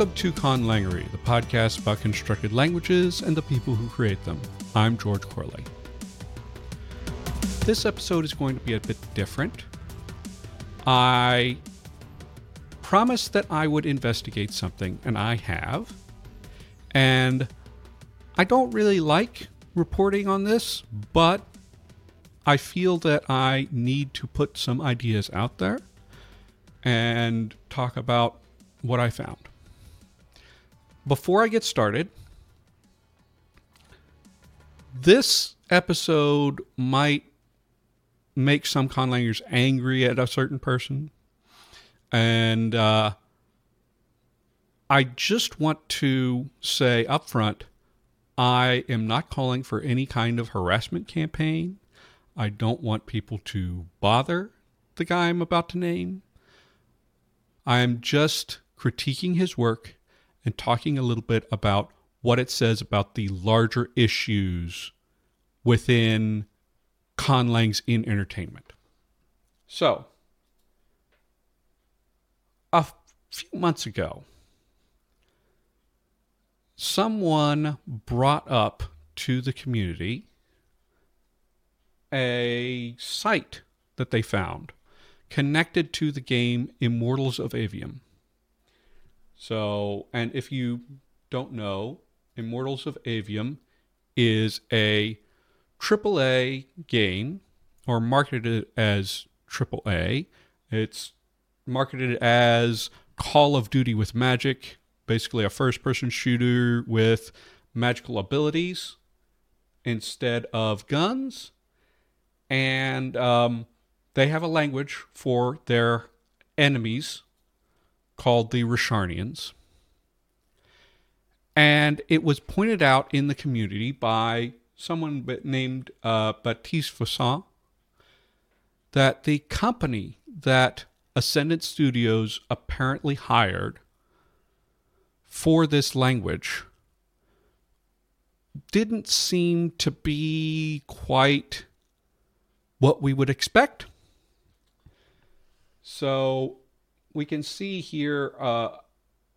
Welcome to Conlangery, the podcast about constructed languages and the people who create them. I'm George Corley. This episode is going to be a bit different. I promised that I would investigate something, and I have. And I don't really like reporting on this, but I feel that I need to put some ideas out there and talk about what I found. Before I get started, this episode might make some conlangers angry at a certain person. And uh, I just want to say up front I am not calling for any kind of harassment campaign. I don't want people to bother the guy I'm about to name. I'm just critiquing his work and talking a little bit about what it says about the larger issues within conlangs in entertainment. So, a few months ago, someone brought up to the community a site that they found connected to the game Immortals of Aveum. So, and if you don't know, Immortals of Aveum is a AAA game or marketed as AAA. It's marketed as Call of Duty with magic, basically a first person shooter with magical abilities instead of guns. And um, they have a language for their enemies called the Rasharnians. And it was pointed out in the community by someone named uh, Baptiste Fasson that the company that Ascendant Studios apparently hired for this language didn't seem to be quite what we would expect. So we can see here uh,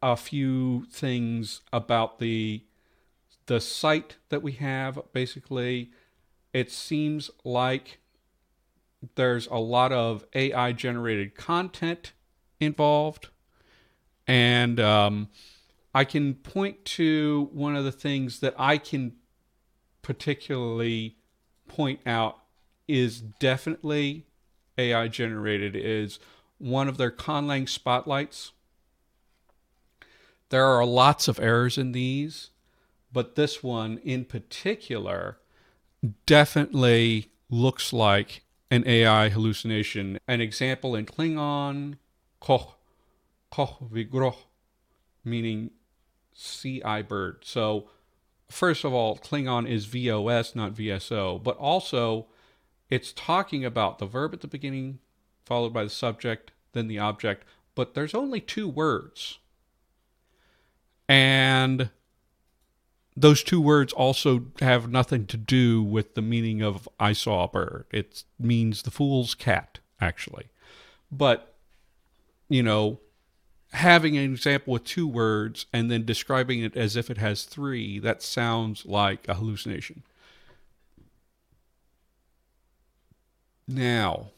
a few things about the the site that we have. Basically, it seems like there's a lot of AI generated content involved, and um, I can point to one of the things that I can particularly point out is definitely AI generated is one of their Conlang spotlights. There are lots of errors in these, but this one in particular definitely looks like an AI hallucination. An example in Klingon, koch, koch vigroch, meaning sea eye bird. So, first of all, Klingon is VOS, not VSO, but also it's talking about the verb at the beginning, followed by the subject, then the object, but there's only two words. And those two words also have nothing to do with the meaning of I saw a bird. It means the fool's cat, actually. But, you know, having an example with two words and then describing it as if it has three, that sounds like a hallucination. Now,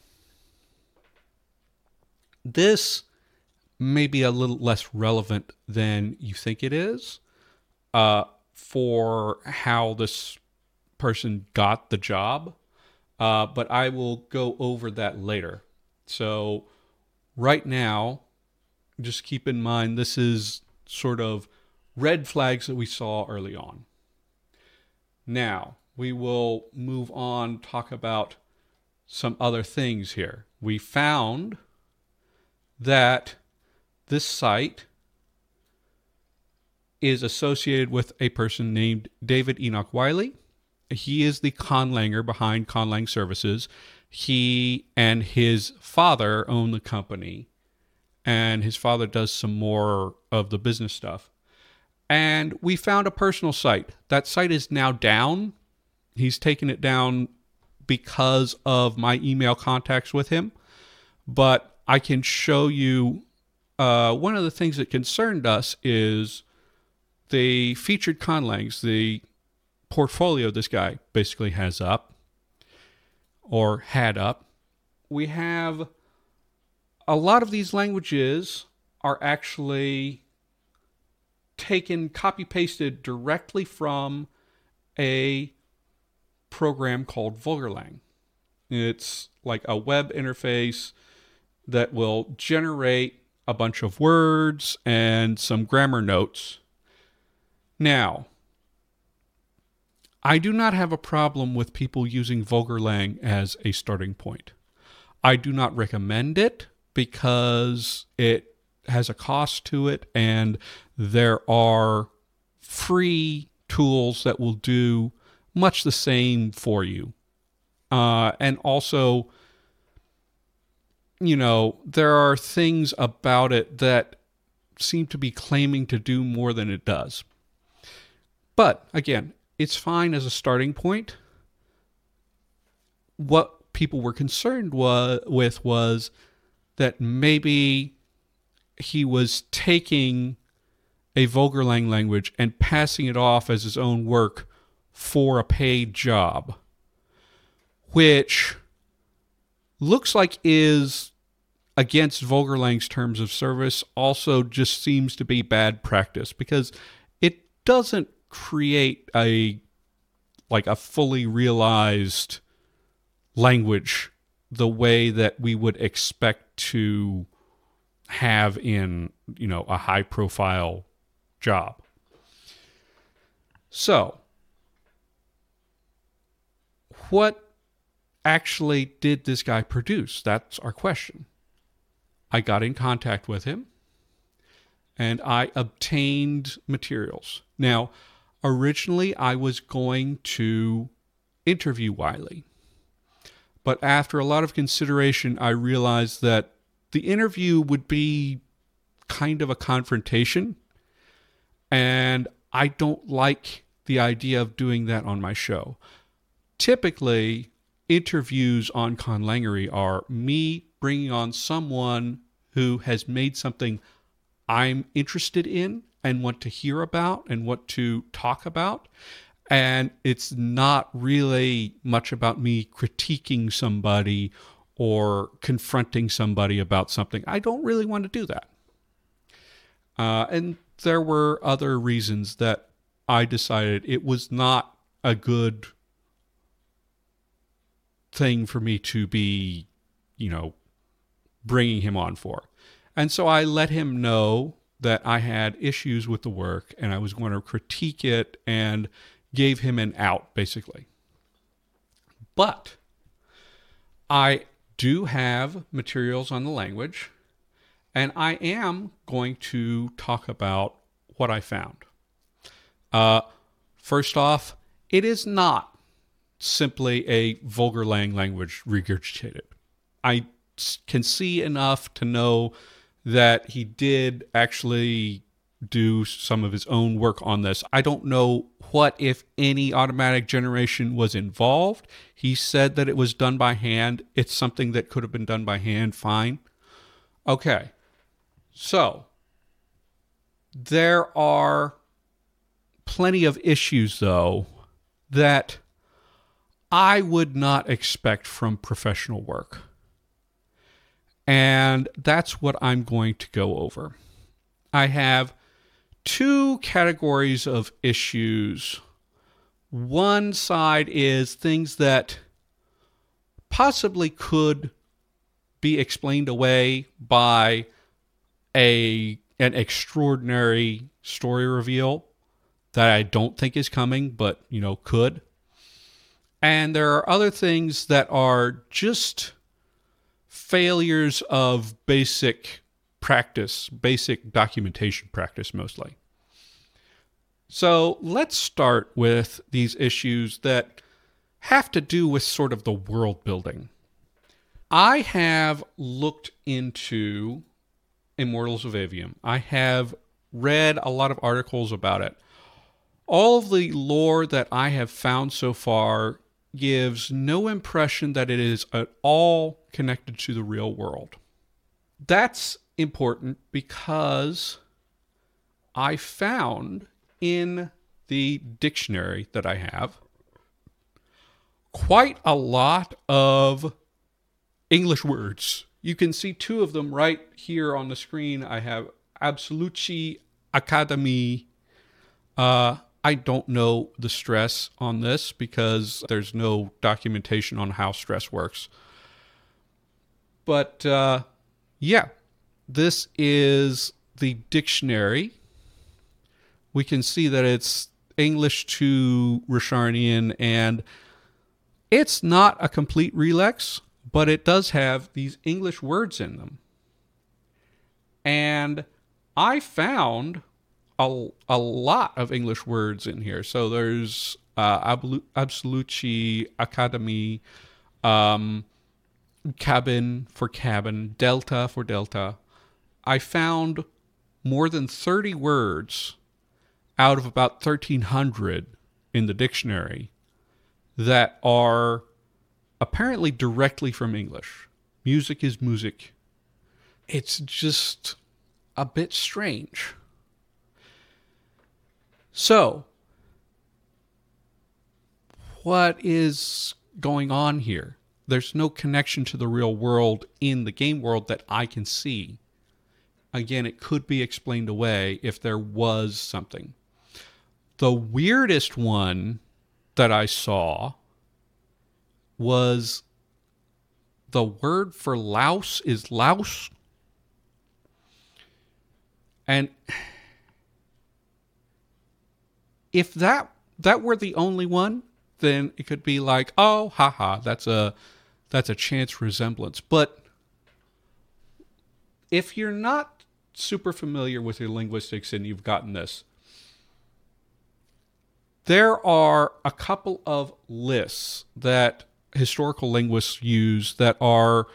this may be a little less relevant than you think it is uh, for how this person got the job, uh, but I will go over that later. So, right now, just keep in mind this is sort of red flags that we saw early on. Now, we will move on, talk about some other things here. We found that this site is associated with a person named David Enoch Wiley. He is the conlanger behind Conlang Services. He and his father own the company, and his father does some more of the business stuff. And we found a personal site. That site is now down. He's taken it down because of my email contacts with him, but I can show you uh, one of the things that concerned us is the featured conlangs, the portfolio this guy basically has up or had up. We have a lot of these languages are actually taken, copy pasted directly from a program called Vulgarlang. It's like a web interface that will generate a bunch of words and some grammar notes. Now, I do not have a problem with people using Vulgarlang as a starting point. I do not recommend it because it has a cost to it and there are free tools that will do much the same for you. Uh, and also, you know, there are things about it that seem to be claiming to do more than it does. But again, it's fine as a starting point. What people were concerned wa- with was that maybe he was taking a Vulgarlang language and passing it off as his own work for a paid job, which looks like is against Vulgarlang's terms of service, also just seems to be bad practice because it doesn't create a like a fully realized language the way that we would expect to have in you know a high profile job. So what actually did this guy produce that's our question i got in contact with him and i obtained materials now originally i was going to interview wiley but after a lot of consideration i realized that the interview would be kind of a confrontation. And I don't like the idea of doing that on my show. Typically, interviews on Conlangery are me bringing on someone who has made something I'm interested in and want to hear about and want to talk about. And it's not really much about me critiquing somebody or confronting somebody about something. I don't really want to do that. Uh, and there were other reasons that I decided it was not a good thing for me to be, you know, bringing him on for. And so I let him know that I had issues with the work and I was going to critique it and gave him an out, basically. But I do have materials on the language, and I am going to talk about what I found. Uh, first off, it is not simply a Vulgarlang language regurgitated. I can see enough to know that he did actually do some of his own work on this. I don't know what, if any, automatic generation was involved. He said that it was done by hand. It's something that could have been done by hand, fine. Okay. So, there are plenty of issues, though, that I would not expect from professional work. And that's what I'm going to go over. I have two categories of issues. One side is things that possibly could be explained away by a an extraordinary story reveal that I don't think is coming, but you know, could. And there are other things that are just failures of basic practice, basic documentation practice mostly. So let's start with these issues that have to do with sort of the world building. I have looked into Immortals of Aveum. I have read a lot of articles about it. All of the lore that I have found so far gives no impression that it is at all connected to the real world. That's important because I found in the dictionary that I have quite a lot of English words. You can see two of them right here on the screen. I have Absoluci Academy. Uh, I don't know the stress on this because there's no documentation on how stress works. But uh, yeah, this is the dictionary. We can see that it's English to Rasharnian, and it's not a complete relex, but it does have these English words in them. And I found a, a lot of English words in here. So there's uh, Absoluci Academy, um, cabin for cabin, delta for delta. I found more than 30 words out of about 1,300 in the dictionary that are apparently directly from English. Music is music. It's just a bit strange. So, what is going on here? There's no connection to the real world in the game world that I can see. Again, it could be explained away if there was something. The weirdest one that I saw was the word for louse is louse. And if that that were the only one, then it could be like, oh, haha, that's a that's a chance resemblance. But if you're not super familiar with your linguistics and you've gotten this, there are a couple of lists that historical linguists use that are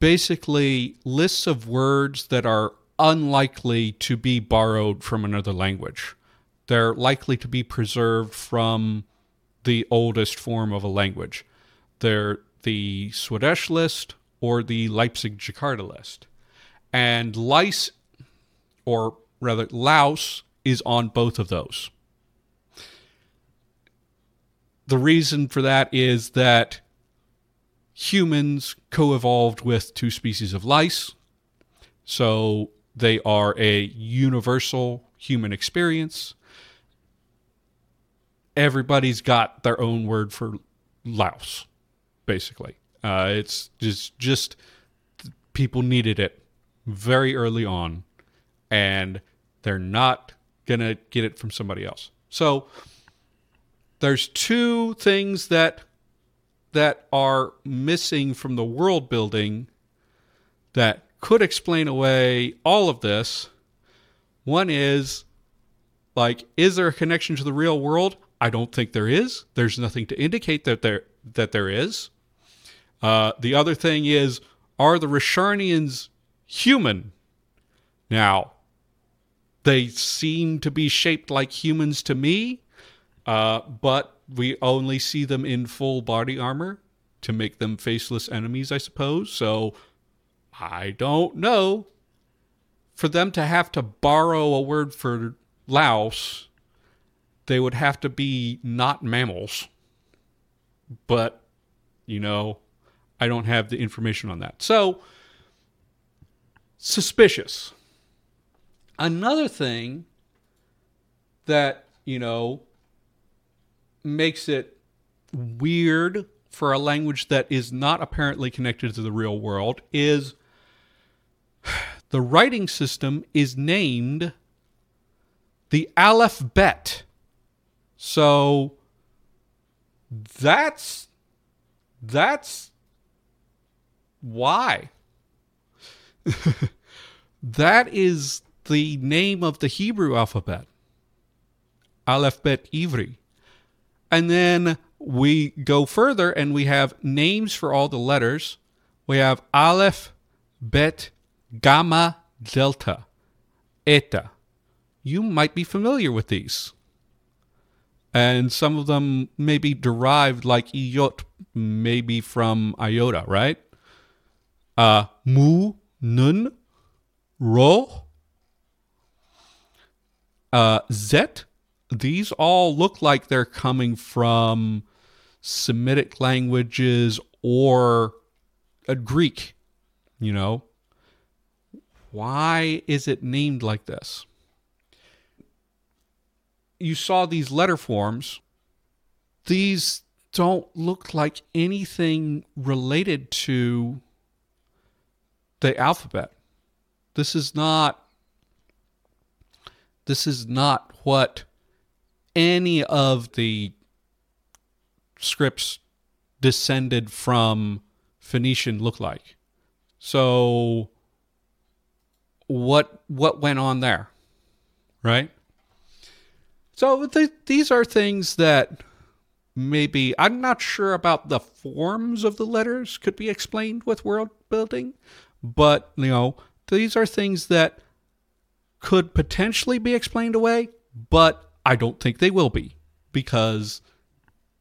basically lists of words that are unlikely to be borrowed from another language. They're likely to be preserved from the oldest form of a language. They're the Swadesh list or the Leipzig Jakarta list. And lice, or rather, louse, is on both of those. The reason for that is that humans co evolved with two species of lice. So they are a universal human experience. Everybody's got their own word for louse, basically. Uh, it's just just people needed it very early on, and they're not gonna get it from somebody else. So there's two things that that are missing from the world building that could explain away all of this. One is like is there a connection to the real world? I don't think there is. There's nothing to indicate that there that there is. Uh, the other thing is are the Rasharnians human? Now, they seem to be shaped like humans to me, uh, but we only see them in full body armor to make them faceless enemies, I suppose. So I don't know. For them to have to borrow a word for louse, they would have to be not mammals. But, you know, I don't have the information on that. So, suspicious. Another thing that, you know, makes it weird for a language that is not apparently connected to the real world is the writing system is named the Aleph Bet. So that's that's why. that is the name of the Hebrew alphabet. Aleph Bet Ivri. And then we go further and we have names for all the letters. We have Aleph, Bet, Gamma, Delta, Eta. You might be familiar with these. And some of them may be derived like iot maybe from iota, right? Uh, mu, nun, Ro, uh, Zet. These all look like they're coming from Semitic languages or a Greek, you know. Why is it named like this? You saw these letter forms. These don't look like anything related to the alphabet. This is not this is not what any of the scripts descended from Phoenician look like. So what what went on there? Right? So th- these are things that maybe I'm not sure about the forms of the letters could be explained with world building, but you know, these are things that could potentially be explained away, but I don't think they will be because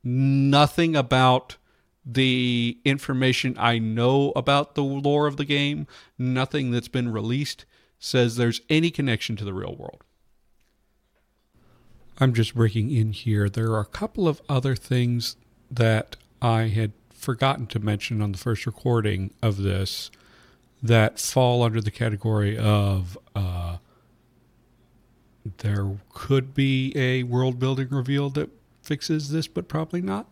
nothing about the information I know about the lore of the game, nothing that's been released says there's any connection to the real world. I'm just breaking in here. There are a couple of other things that I had forgotten to mention on the first recording of this that fall under the category of uh, there could be a world building reveal that fixes this, but probably not.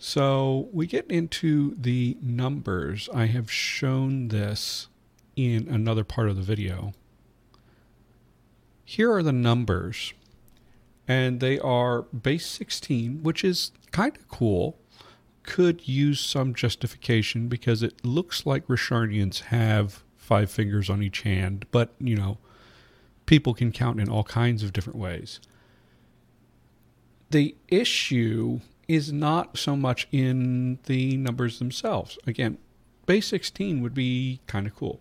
So we get into the numbers. I have shown this in another part of the video. Here are the numbers, and they are base 16, which is kind of cool. Could use some justification because it looks like Rasharnians have five fingers on each hand, but you know, people can count in all kinds of different ways. The issue is not so much in the numbers themselves. Again, base 16 would be kind of cool.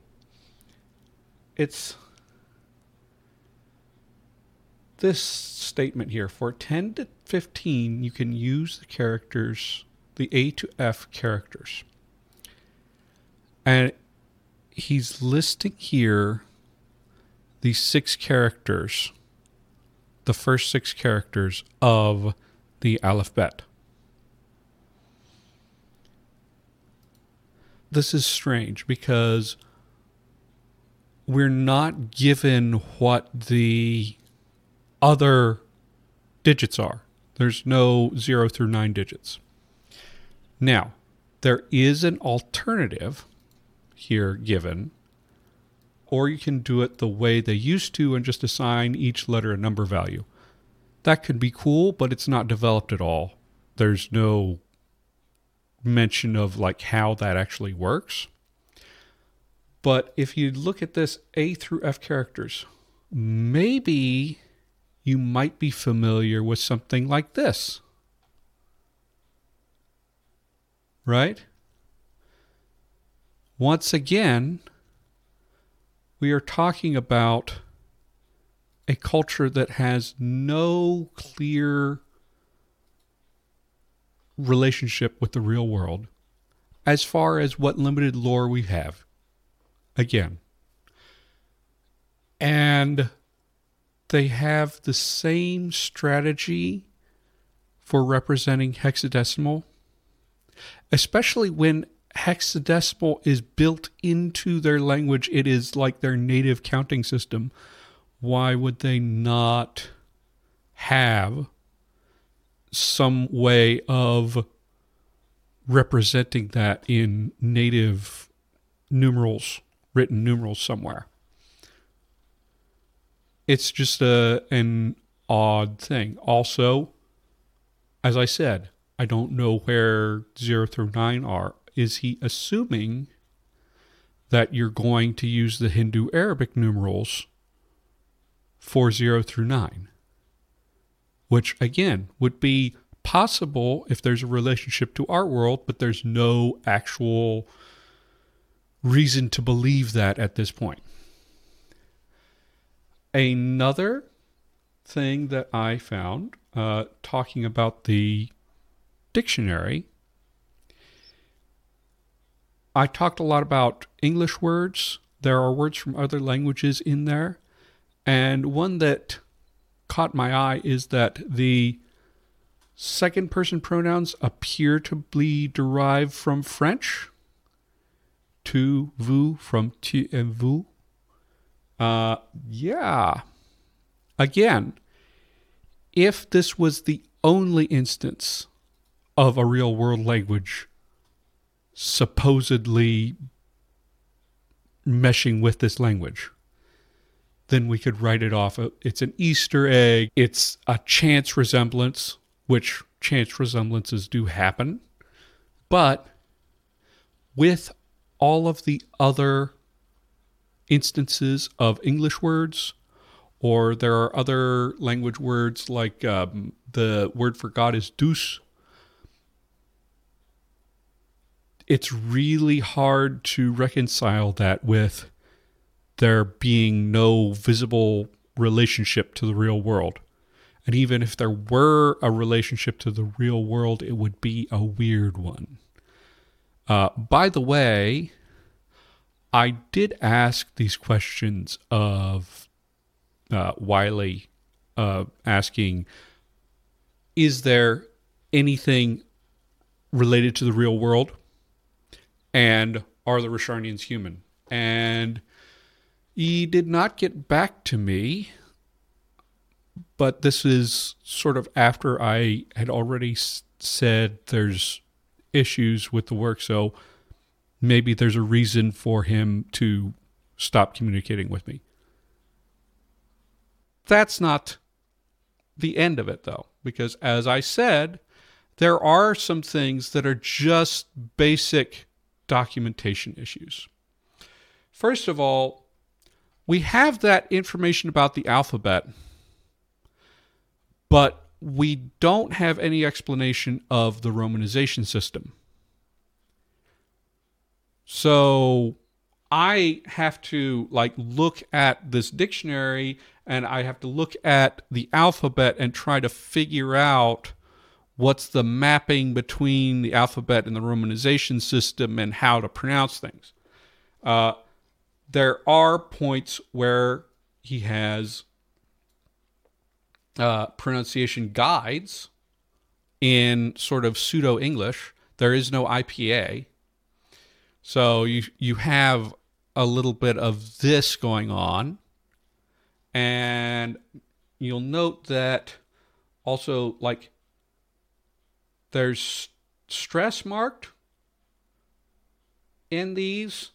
It's this statement here for 10 to 15, you can use the characters, the A to F characters. And he's listing here these six characters, the first six characters of the alphabet. This is strange because we're not given what the other digits are. There's no zero through nine digits. Now, there is an alternative here given or you can do it the way they used to and just assign each letter a number value. That could be cool, but it's not developed at all. There's no mention of like how that actually works. But if you look at this A through F characters, maybe you might be familiar with something like this. Right? Once again, we are talking about a culture that has no clear relationship with the real world as far as what limited lore we have. Again. And they have the same strategy for representing hexadecimal, especially when hexadecimal is built into their language. It is like their native counting system. Why would they not have some way of representing that in native numerals, written numerals somewhere? It's just a an odd thing. Also, as I said, I don't know where 0 through 9 are is he assuming that you're going to use the Hindu Arabic numerals for 0 through 9? Which, again, would be possible if there's a relationship to our world, but there's no actual reason to believe that at this point. Another thing that I found uh, talking about the dictionary I talked a lot about English words there are words from other languages in there. And one that caught my eye is that the second person pronouns appear to be derived from French. Tu, vous from tu and vous. Uh, yeah. Again, if this was the only instance of a real world language supposedly meshing with this language, then we could write it off. It's an Easter egg, it's a chance resemblance, which chance resemblances do happen. But with all of the other instances of English words, or there are other language words like um, the word for God is Deus. It's really hard to reconcile that with there being no visible relationship to the real world. And even if there were a relationship to the real world, it would be a weird one. Uh, by the way, I did ask these questions of uh, Wiley, uh, asking, is there anything related to the real world? And are the Rasharnians human? And he did not get back to me, but this is sort of after I had already said there's issues with the work. So maybe there's a reason for him to stop communicating with me. That's not the end of it, though, because as I said, there are some things that are just basic documentation issues. First of all, we have that information about the alphabet, but we don't have any explanation of the romanization system. So I have to like look at this dictionary and I have to look at the alphabet and try to figure out what's the mapping between the alphabet and the romanization system and how to pronounce things. Uh, there are points where he has uh, pronunciation guides in sort of pseudo English. There is no IPA. So you you have a little bit of this going on. And you'll note that also like there's stress marked in these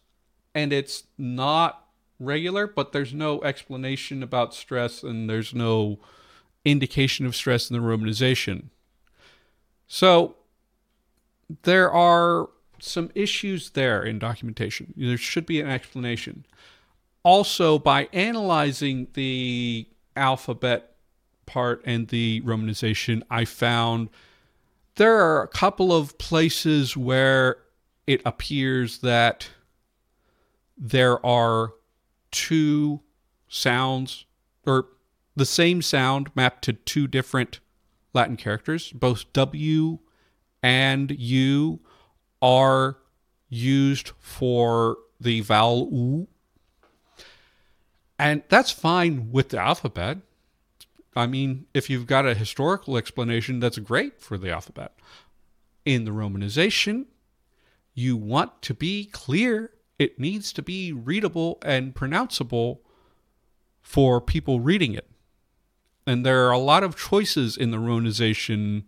and it's not regular, but there's no explanation about stress and there's no indication of stress in the romanization. So there are some issues there in documentation. There should be an explanation. Also, by analyzing the alphabet part and the romanization, I found there are a couple of places where it appears that there are two sounds or the same sound mapped to two different Latin characters. Both W and U are used for the vowel U. And that's fine with the alphabet. I mean, if you've got a historical explanation, that's great for the alphabet. In the romanization, you want to be clear it needs to be readable and pronounceable for people reading it. And there are a lot of choices in the romanization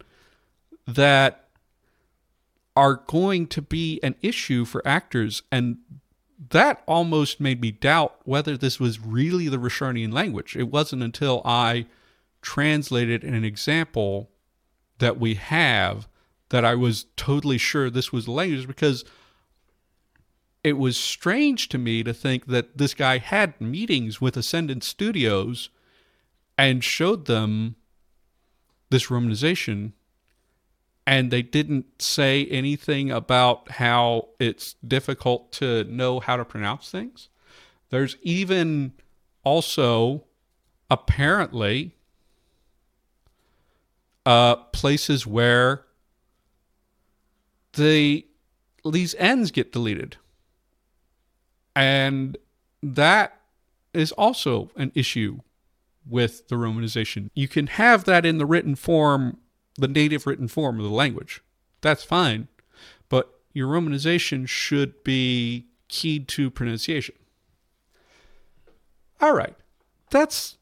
that are going to be an issue for actors. And that almost made me doubt whether this was really the Rasharnian language. It wasn't until I translated an example that we have that I was totally sure this was the language because it was strange to me to think that this guy had meetings with Ascendant Studios and showed them this romanization and they didn't say anything about how it's difficult to know how to pronounce things. There's even also apparently uh, places where the these ends get deleted and that is also an issue with the romanization. You can have that in the written form, the native written form of the language. That's fine. But your romanization should be keyed to pronunciation. All right. That's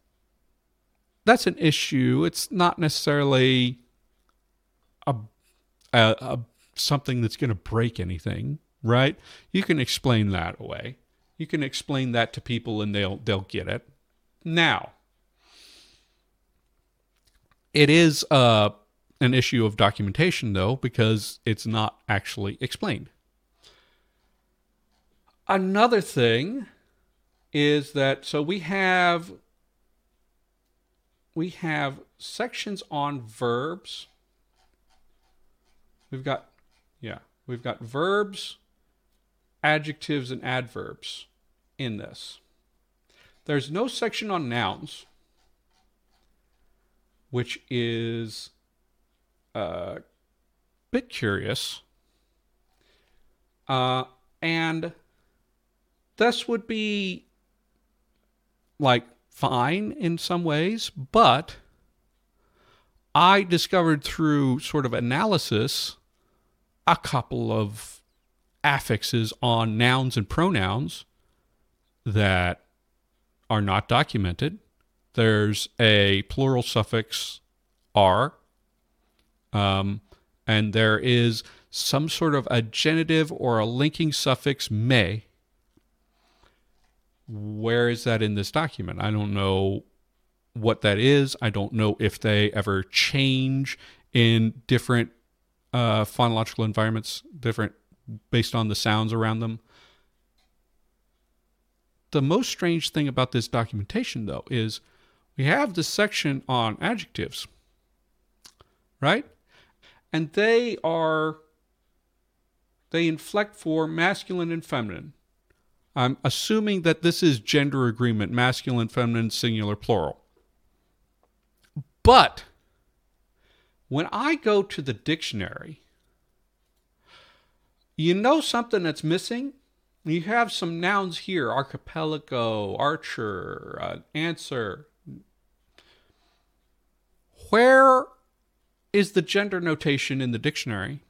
that's an issue. It's not necessarily a, a, a something that's going to break anything, right? You can explain that away. You can explain that to people and they'll they'll get it. Now, it is uh, an issue of documentation though because it's not actually explained. Another thing is that so we have we have sections on verbs. We've got yeah, we've got verbs, adjectives and adverbs in this. There's no section on nouns, which is uh, bit curious. Uh, and this would be like fine in some ways, but I discovered through sort of analysis a couple of affixes on nouns and pronouns that are not documented. There's a plural suffix R, um, and there is some sort of a genitive or a linking suffix may where is that in this document? I don't know what that is. I don't know if they ever change in different uh, phonological environments, different based on the sounds around them. The most strange thing about this documentation, though, is we have this section on adjectives, right? And they are, they inflect for masculine and feminine. I'm assuming that this is gender agreement masculine, feminine, singular, plural. But when I go to the dictionary, you know something that's missing? You have some nouns here archipelago, archer, uh, answer. Where is the gender notation in the dictionary?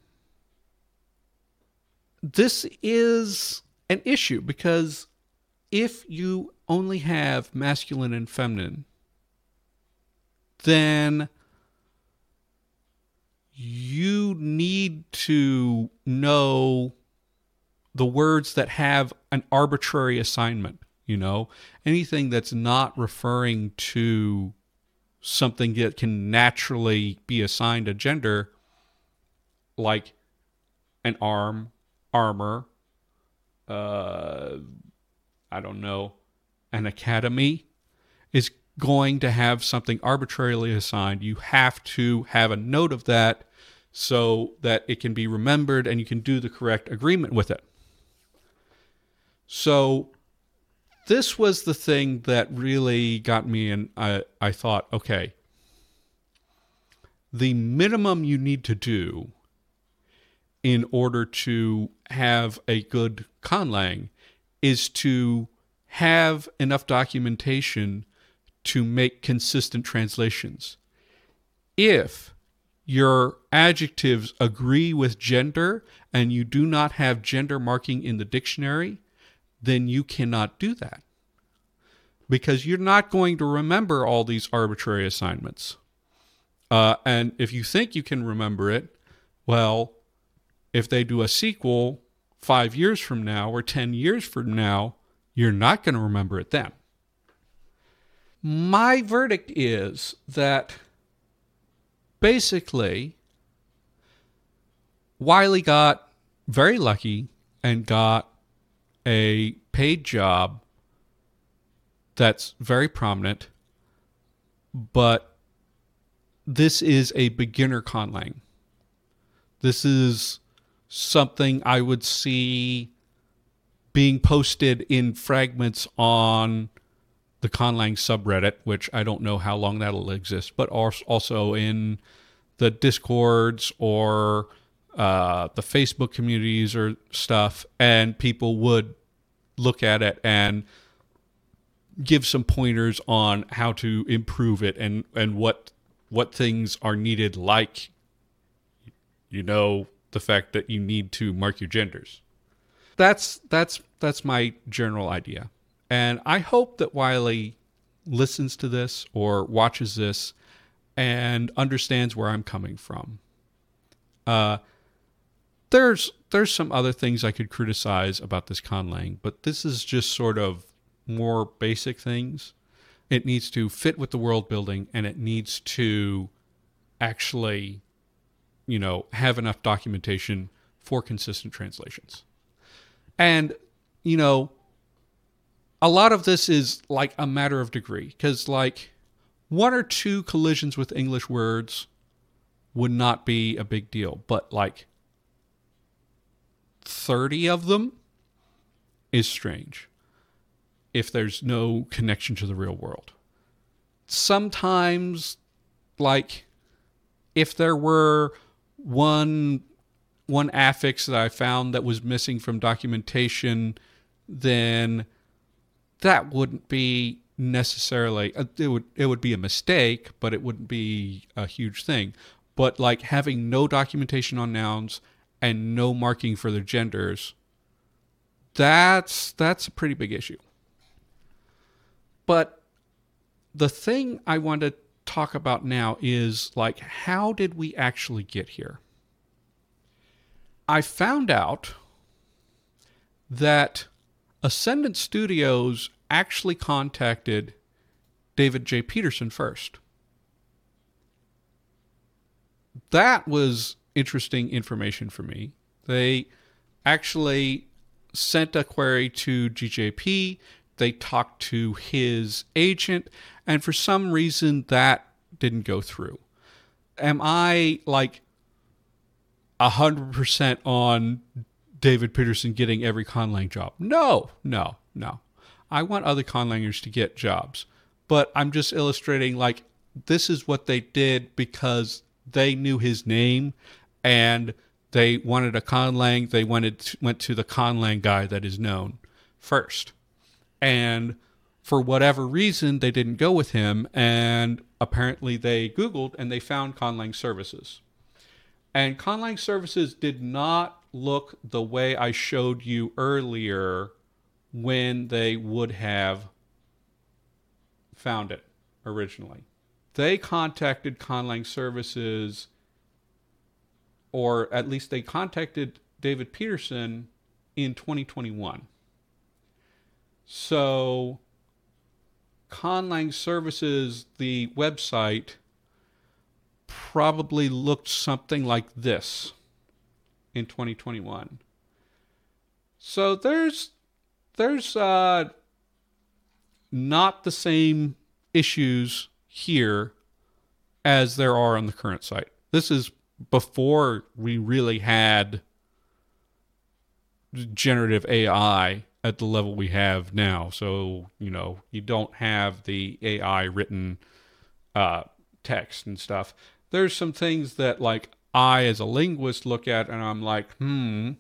This is an issue because if you only have masculine and feminine, then you need to know the words that have an arbitrary assignment, you know, anything that's not referring to something that can naturally be assigned a gender, like an arm, armor, uh, I don't know, an academy is going to have something arbitrarily assigned. You have to have a note of that so that it can be remembered and you can do the correct agreement with it. So this was the thing that really got me and I, I thought, okay, the minimum you need to do in order to have a good conlang is to have enough documentation to make consistent translations. If your adjectives agree with gender and you do not have gender marking in the dictionary, then you cannot do that. Because you're not going to remember all these arbitrary assignments. Uh, and if you think you can remember it, well, if they do a sequel five years from now or 10 years from now, you're not going to remember it then. My verdict is that basically, Wiley got very lucky and got a paid job that's very prominent, but this is a beginner conlang. This is something I would see being posted in fragments on the Conlang subreddit, which I don't know how long that'll exist, but also in the discords or uh, the Facebook communities or stuff, and people would look at it and give some pointers on how to improve it and and what what things are needed like you know the fact that you need to mark your genders. That's that's that's my general idea. And i hope that wiley listens to this or watches this and understands where i'm coming from. Uh there's there's some other things i could criticize about this conlang but this is just sort of more basic things. It needs to fit with the world building and it needs to actually, you know, have enough documentation for consistent translations. And, you know, a lot of this is like a matter of degree because, like, one or two collisions with English words would not be a big deal, but like 30 of them is strange if there's no connection to the real world. Sometimes, like, if there were one one affix that I found that was missing from documentation, then that wouldn't be necessarily uh, it would it would be a mistake, but it wouldn't be a huge thing. But like having no documentation on nouns and no marking for their genders, that's that's a pretty big issue. But the thing I want to talk about now is like, how did we actually get here? I found out that Ascendant Studios actually contacted David J. Peterson first. That was interesting information for me. They actually sent a query to DJP they talked to his agent, and for some reason that didn't go through. Am I like a hundred percent on David Peterson getting every conlang job? No, no, no. I want other conlangers to get jobs, but I'm just illustrating like this is what they did because they knew his name and they wanted a conlang. They wanted went to the conlang guy that is known first and for whatever reason they didn't go with him and apparently they googled and they found conlang services and conlang services did not look the way i showed you earlier when they would have found it originally they contacted conlang services or at least they contacted david peterson in 2021 so, Conlang Services, the website, probably looked something like this in 2021. So there's there's uh, not the same issues here as there are on the current site. This is before we really had generative AI at the level we have now. So, you know, you don't have the AI written uh, text and stuff. There's some things that, like, I as a linguist look at and I'm like, hmm.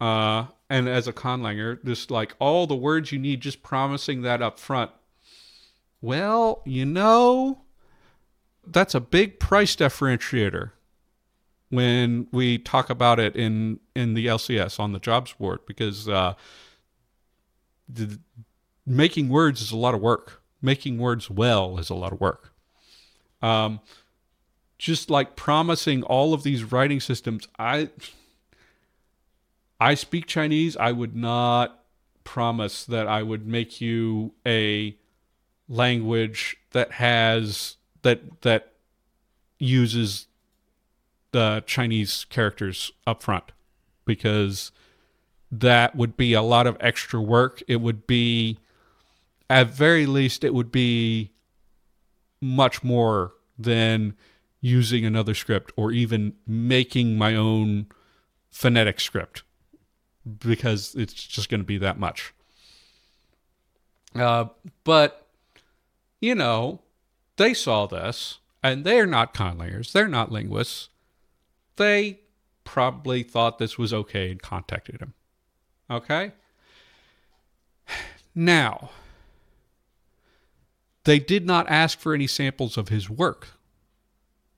Uh, and as a conlanger, just like all the words you need, just promising that up front. Well, you know, that's a big price differentiator when we talk about it in in the LCS on the jobs board because uh, the, making words is a lot of work. Making words well is a lot of work. Um, just like promising all of these writing systems, I I speak Chinese. I would not promise that I would make you a language that has that that uses the Chinese characters up front because that would be a lot of extra work. It would be, at very least, it would be much more than using another script or even making my own phonetic script because it's just going to be that much. Uh, but, you know, they saw this and they're not conlangers, they're not linguists. They probably thought this was okay and contacted him. Okay? Now, they did not ask for any samples of his work,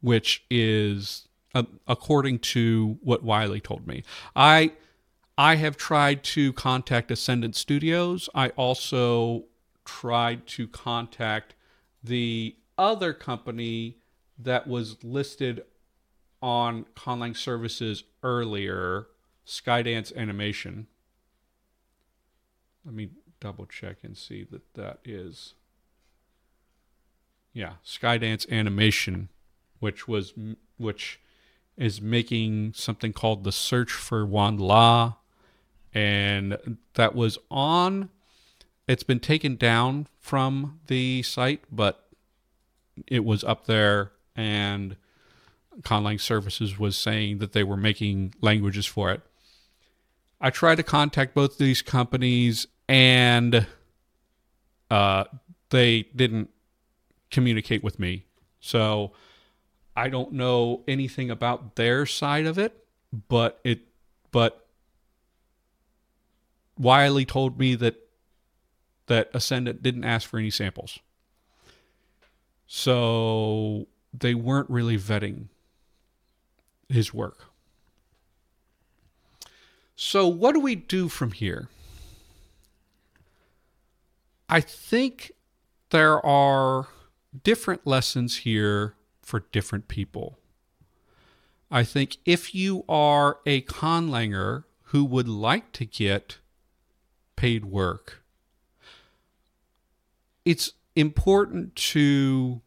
which is uh, according to what Wiley told me. I I have tried to contact Ascendant Studios. I also tried to contact the other company that was listed on Conlang Services earlier, Skydance Animation. Let me double check and see that that is yeah, Skydance Animation, which was which is making something called the Search for WondLa, and that was on. It's been taken down from the site, but it was up there, and Conlang Services was saying that they were making languages for it. I tried to contact both these companies, and uh, they didn't communicate with me. So I don't know anything about their side of it, but it but Wiley told me that that Ascendant didn't ask for any samples. So they weren't really vetting his work. So what do we do from here? I think there are different lessons here for different people. I think if you are a conlanger who would like to get paid work. It's important to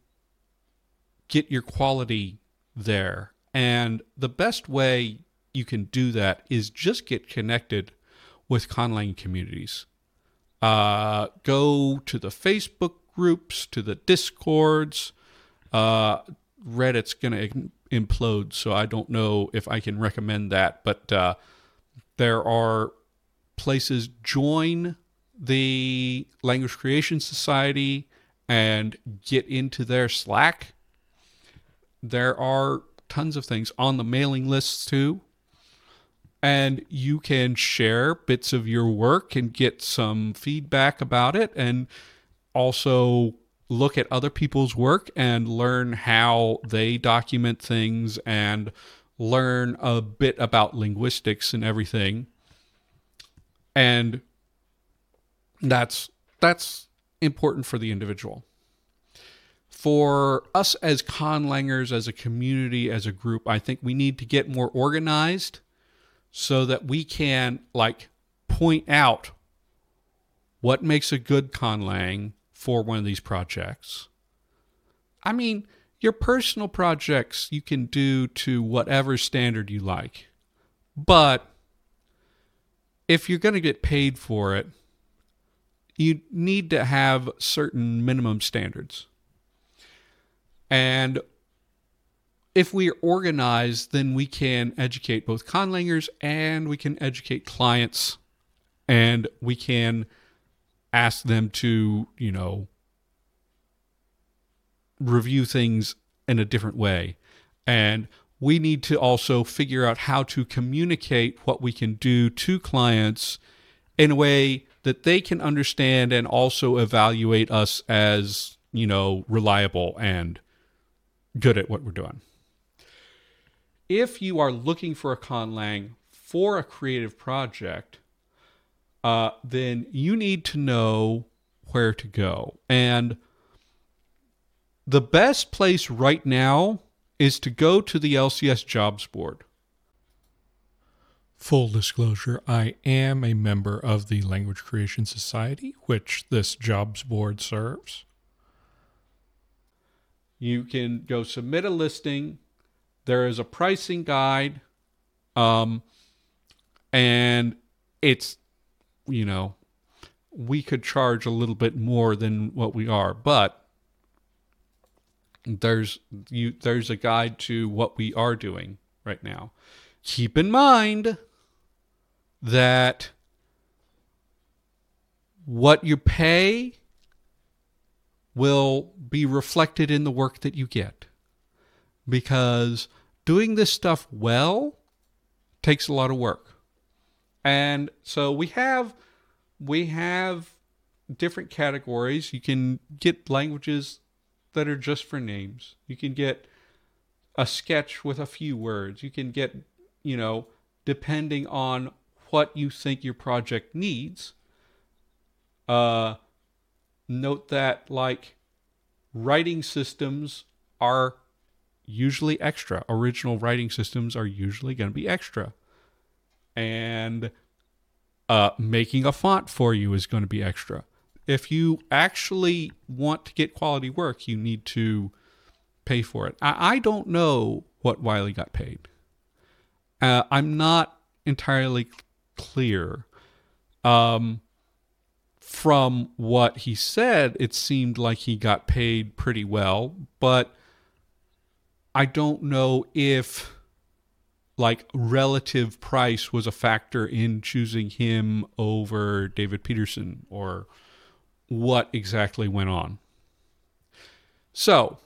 get your quality there. And the best way you can do that is just get connected with Conlang communities. Uh, go to the Facebook groups, to the Discords. Uh, Reddit's going to implode, so I don't know if I can recommend that. But uh, there are places join the Language Creation Society and get into their Slack. There are tons of things on the mailing lists too. And you can share bits of your work and get some feedback about it and also look at other people's work and learn how they document things and learn a bit about linguistics and everything and that's that's important for the individual for us as conlangers as a community as a group i think we need to get more organized so that we can like point out what makes a good conlang for one of these projects i mean your personal projects you can do to whatever standard you like but if you're going to get paid for it, you need to have certain minimum standards. And if we are organized, then we can educate both conlangers and we can educate clients and we can ask them to, you know, review things in a different way. And we need to also figure out how to communicate what we can do to clients in a way that they can understand and also evaluate us as, you know, reliable and good at what we're doing. If you are looking for a conlang for a creative project, uh, then you need to know where to go. And the best place right now is to go to the LCS jobs board. Full disclosure, I am a member of the Language Creation Society, which this jobs board serves. You can go submit a listing. There is a pricing guide. Um, and it's, you know, we could charge a little bit more than what we are, but there's you there's a guide to what we are doing right now. Keep in mind that what you pay will be reflected in the work that you get because doing this stuff well takes a lot of work. And so we have we have different categories. You can get languages that are just for names. You can get a sketch with a few words. You can get, you know, depending on what you think your project needs. Uh, note that, like, writing systems are usually extra. Original writing systems are usually going to be extra. And uh, making a font for you is going to be extra. If you actually want to get quality work, you need to pay for it. I, I don't know what Wiley got paid. Uh, I'm not entirely clear. Um, from what he said, it seemed like he got paid pretty well, but I don't know if like relative price was a factor in choosing him over David Peterson or what exactly went on. So,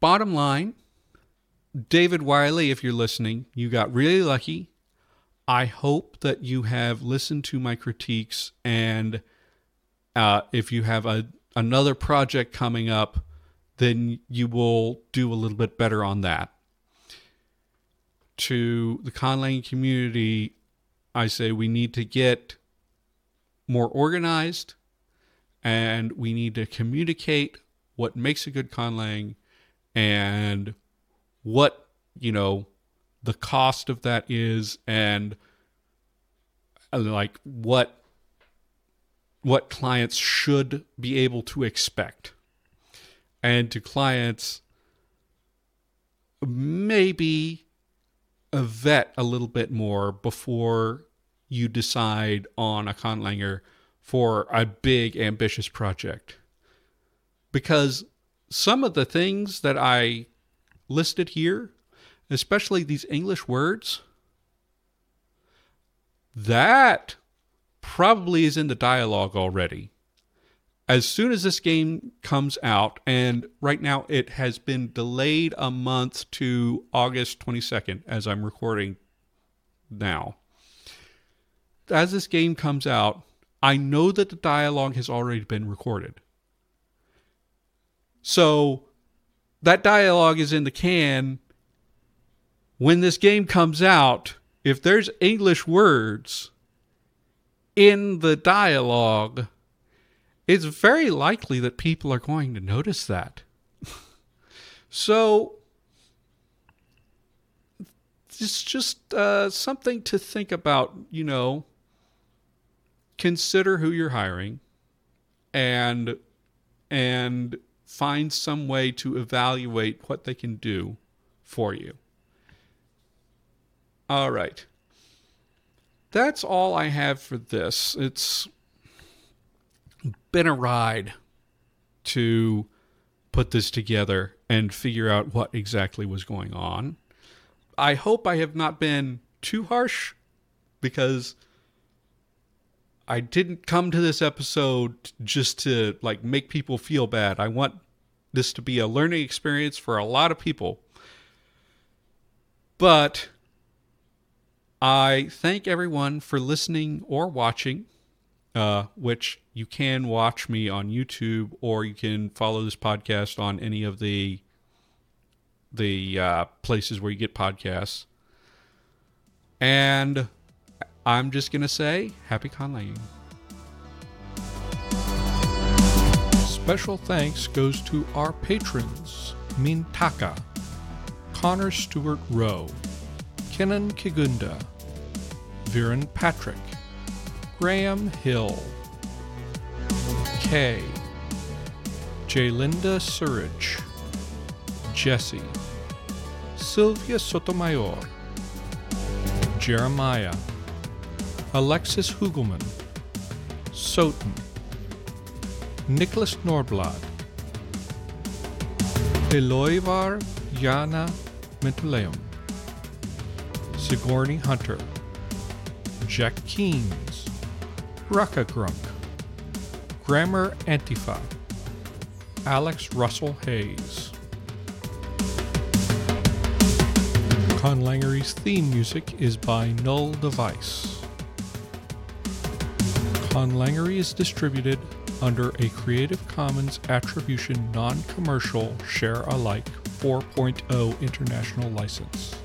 bottom line, David Wiley, if you're listening, you got really lucky. I hope that you have listened to my critiques, and uh, if you have a another project coming up, then you will do a little bit better on that. To the conlang community, I say we need to get more organized, and we need to communicate what makes a good conlang and what you know the cost of that is and uh, like what what clients should be able to expect. And to clients maybe a vet a little bit more before you decide on a conlanger for a big ambitious project. Because some of the things that i listed here especially these English words, that probably is in the dialogue already. As soon as this game comes out, and right now it has been delayed a month to August 22nd as I'm recording now. As this game comes out, I know that the dialogue has already been recorded. So that dialogue is in the can when this game comes out, if there's English words in the dialogue, it's very likely that people are going to notice that. so it's just uh, something to think about, you know. Consider who you're hiring and and find some way to evaluate what they can do for you. All right. That's all I have for this. It's been a ride to put this together and figure out what exactly was going on. I hope I have not been too harsh because I didn't come to this episode just to like make people feel bad. I want this to be a learning experience for a lot of people. But I thank everyone for listening or watching, uh, which you can watch me on YouTube or you can follow this podcast on any of the the uh, places where you get podcasts. And I'm just gonna say, happy conlanging. Special thanks goes to our patrons, Mintaka, Connor Stewart Rowe, Kenan Kigunda, Viren Patrick, Graham Hill, Kay, Jaylinda Surridge, Jesse, Sylvia Sotomayor, Jeremiah, Alexis Hugelman, Soten, Nicholas Norblad, Eloivar Jana Mentuleum, Sigourney Hunter, Jack Keynes, Grunk, Grammar Antifa, Alex Russell Hayes. Conlangery's theme music is by Null Device. Conlangery is distributed under a Creative Commons Attribution Non Commercial Share Alike 4.0 international license.